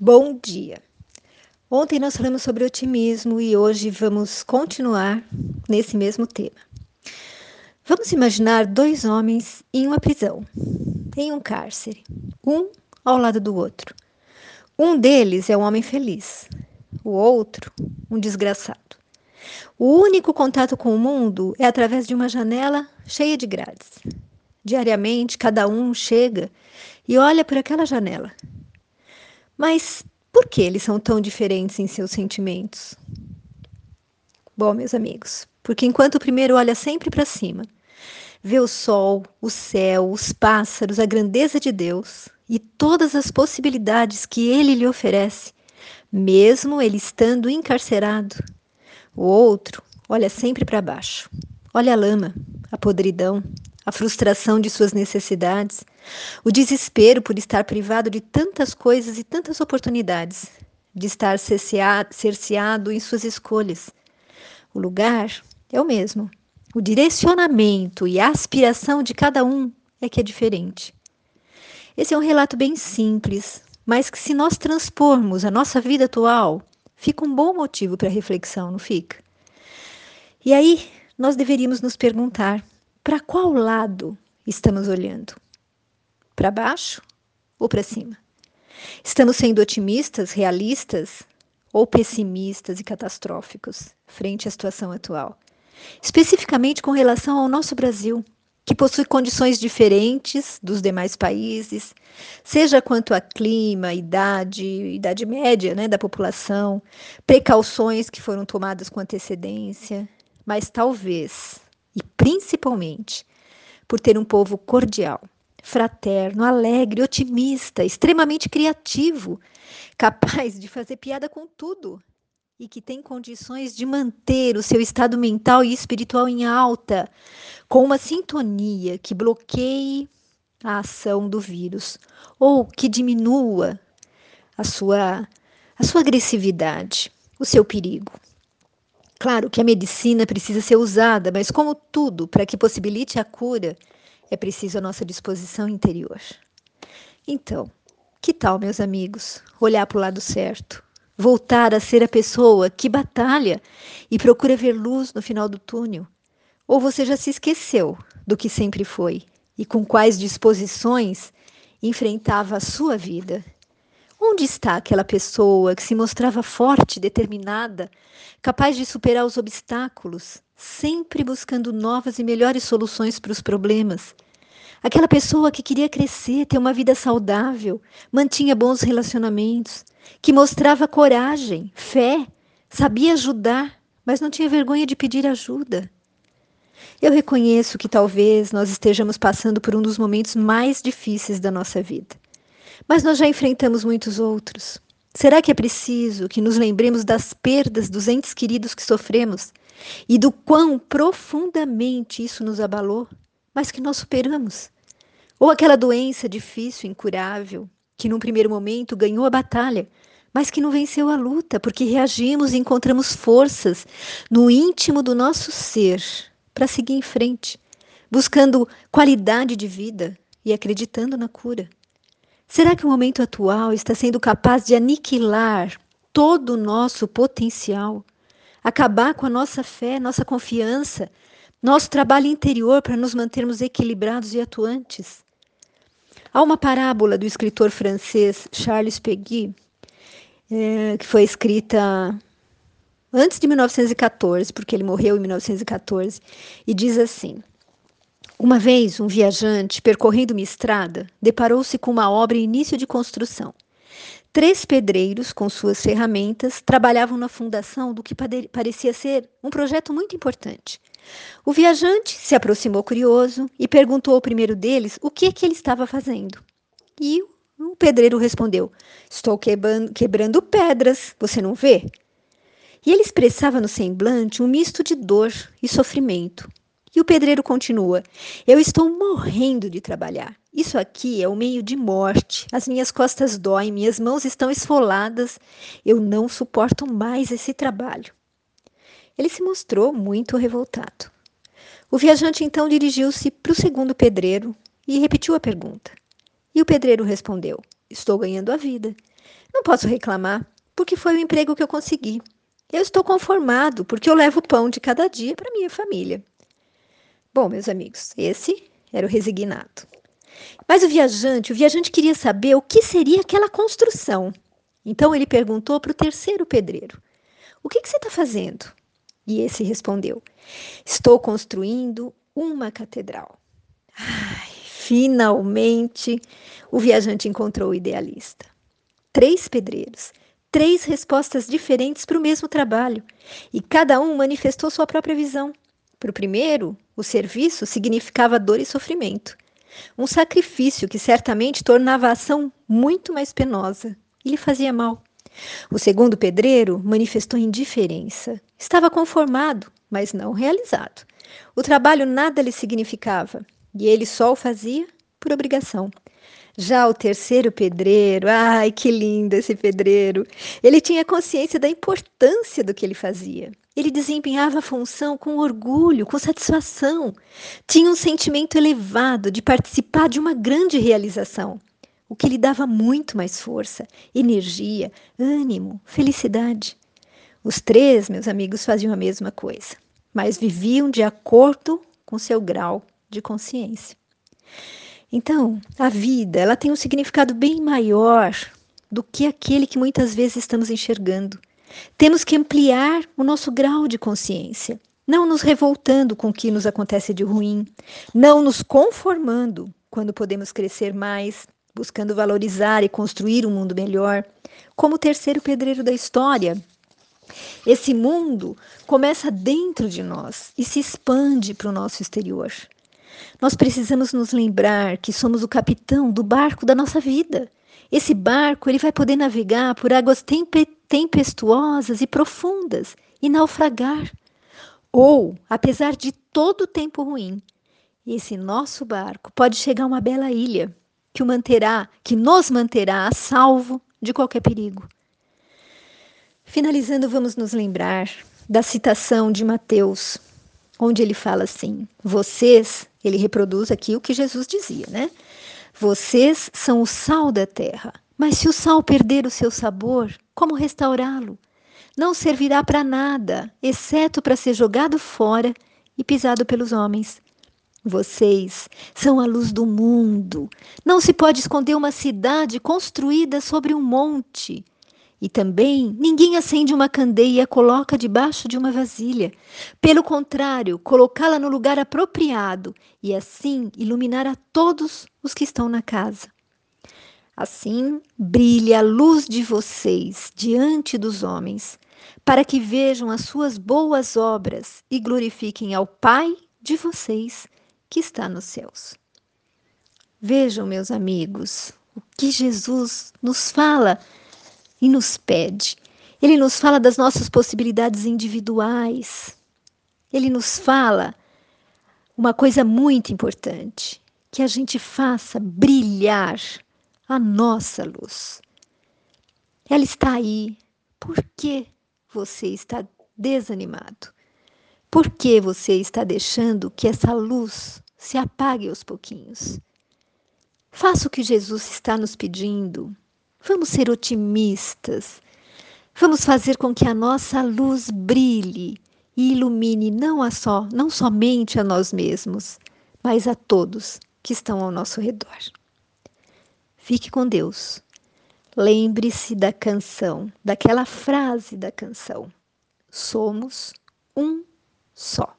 Bom dia! Ontem nós falamos sobre otimismo e hoje vamos continuar nesse mesmo tema. Vamos imaginar dois homens em uma prisão, em um cárcere, um ao lado do outro. Um deles é um homem feliz, o outro, um desgraçado. O único contato com o mundo é através de uma janela cheia de grades. Diariamente, cada um chega e olha por aquela janela mas por que eles são tão diferentes em seus sentimentos? Bom, meus amigos, porque enquanto o primeiro olha sempre para cima, vê o sol, o céu, os pássaros, a grandeza de Deus e todas as possibilidades que ele lhe oferece, mesmo ele estando encarcerado. O outro olha sempre para baixo, olha a lama, a podridão, a frustração de suas necessidades, o desespero por estar privado de tantas coisas e tantas oportunidades, de estar cerceado em suas escolhas. O lugar é o mesmo. O direcionamento e a aspiração de cada um é que é diferente. Esse é um relato bem simples, mas que, se nós transpormos a nossa vida atual, fica um bom motivo para reflexão, não fica? E aí, nós deveríamos nos perguntar para qual lado estamos olhando? Para baixo ou para cima? Estamos sendo otimistas, realistas ou pessimistas e catastróficos frente à situação atual? Especificamente com relação ao nosso Brasil, que possui condições diferentes dos demais países, seja quanto a clima, idade, idade média né, da população, precauções que foram tomadas com antecedência, mas talvez e principalmente por ter um povo cordial, fraterno, alegre, otimista, extremamente criativo, capaz de fazer piada com tudo e que tem condições de manter o seu estado mental e espiritual em alta, com uma sintonia que bloqueie a ação do vírus ou que diminua a sua, a sua agressividade, o seu perigo. Claro que a medicina precisa ser usada, mas como tudo, para que possibilite a cura, é preciso a nossa disposição interior. Então, que tal, meus amigos, olhar para o lado certo, voltar a ser a pessoa que batalha e procura ver luz no final do túnel? Ou você já se esqueceu do que sempre foi e com quais disposições enfrentava a sua vida Onde está aquela pessoa que se mostrava forte, determinada, capaz de superar os obstáculos, sempre buscando novas e melhores soluções para os problemas? Aquela pessoa que queria crescer, ter uma vida saudável, mantinha bons relacionamentos, que mostrava coragem, fé, sabia ajudar, mas não tinha vergonha de pedir ajuda. Eu reconheço que talvez nós estejamos passando por um dos momentos mais difíceis da nossa vida. Mas nós já enfrentamos muitos outros. Será que é preciso que nos lembremos das perdas dos entes queridos que sofremos e do quão profundamente isso nos abalou, mas que nós superamos? Ou aquela doença difícil, incurável, que num primeiro momento ganhou a batalha, mas que não venceu a luta, porque reagimos e encontramos forças no íntimo do nosso ser para seguir em frente, buscando qualidade de vida e acreditando na cura. Será que o momento atual está sendo capaz de aniquilar todo o nosso potencial? Acabar com a nossa fé, nossa confiança, nosso trabalho interior para nos mantermos equilibrados e atuantes? Há uma parábola do escritor francês Charles Peguy, é, que foi escrita antes de 1914, porque ele morreu em 1914, e diz assim: uma vez, um viajante, percorrendo uma estrada, deparou-se com uma obra em início de construção. Três pedreiros, com suas ferramentas, trabalhavam na fundação do que parecia ser um projeto muito importante. O viajante se aproximou curioso e perguntou ao primeiro deles o que, é que ele estava fazendo. E o pedreiro respondeu: Estou quebrando, quebrando pedras, você não vê? E ele expressava no semblante um misto de dor e sofrimento. E o pedreiro continua: Eu estou morrendo de trabalhar. Isso aqui é o um meio de morte. As minhas costas doem, minhas mãos estão esfoladas. Eu não suporto mais esse trabalho. Ele se mostrou muito revoltado. O viajante então dirigiu-se para o segundo pedreiro e repetiu a pergunta. E o pedreiro respondeu: Estou ganhando a vida. Não posso reclamar, porque foi o emprego que eu consegui. Eu estou conformado, porque eu levo pão de cada dia para minha família. Bom, meus amigos, esse era o resignado. Mas o viajante, o viajante queria saber o que seria aquela construção. Então ele perguntou para o terceiro pedreiro: O que, que você está fazendo? E esse respondeu: Estou construindo uma catedral. Ai, finalmente o viajante encontrou o idealista. Três pedreiros, três respostas diferentes para o mesmo trabalho, e cada um manifestou sua própria visão. Para o primeiro, o serviço significava dor e sofrimento, um sacrifício que certamente tornava a ação muito mais penosa e lhe fazia mal. O segundo pedreiro manifestou indiferença. Estava conformado, mas não realizado. O trabalho nada lhe significava e ele só o fazia por obrigação. Já o terceiro pedreiro, ai que lindo esse pedreiro! Ele tinha consciência da importância do que ele fazia. Ele desempenhava a função com orgulho, com satisfação. Tinha um sentimento elevado de participar de uma grande realização, o que lhe dava muito mais força, energia, ânimo, felicidade. Os três, meus amigos, faziam a mesma coisa, mas viviam de acordo com seu grau de consciência. Então, a vida, ela tem um significado bem maior do que aquele que muitas vezes estamos enxergando. Temos que ampliar o nosso grau de consciência, não nos revoltando com o que nos acontece de ruim, não nos conformando quando podemos crescer mais, buscando valorizar e construir um mundo melhor, como o terceiro pedreiro da história. Esse mundo começa dentro de nós e se expande para o nosso exterior. Nós precisamos nos lembrar que somos o capitão do barco da nossa vida. Esse barco ele vai poder navegar por águas tempestuosas e profundas e naufragar. Ou, apesar de todo o tempo ruim, esse nosso barco pode chegar a uma bela ilha que o manterá, que nos manterá a salvo de qualquer perigo. Finalizando, vamos nos lembrar da citação de Mateus, onde ele fala assim: Vocês, ele reproduz aqui o que Jesus dizia, né? Vocês são o sal da terra, mas se o sal perder o seu sabor, como restaurá-lo? Não servirá para nada, exceto para ser jogado fora e pisado pelos homens. Vocês são a luz do mundo. Não se pode esconder uma cidade construída sobre um monte. E também ninguém acende uma candeia e a coloca debaixo de uma vasilha. Pelo contrário, colocá-la no lugar apropriado e assim iluminar a todos os que estão na casa. Assim brilhe a luz de vocês diante dos homens, para que vejam as suas boas obras e glorifiquem ao Pai de vocês que está nos céus. Vejam, meus amigos, o que Jesus nos fala e nos pede. Ele nos fala das nossas possibilidades individuais. Ele nos fala uma coisa muito importante: que a gente faça brilhar a nossa luz. Ela está aí. Por que você está desanimado? Por que você está deixando que essa luz se apague aos pouquinhos. Faça o que Jesus está nos pedindo. Vamos ser otimistas. Vamos fazer com que a nossa luz brilhe e ilumine não a só, não somente a nós mesmos, mas a todos que estão ao nosso redor. Fique com Deus. Lembre-se da canção, daquela frase da canção. Somos um só.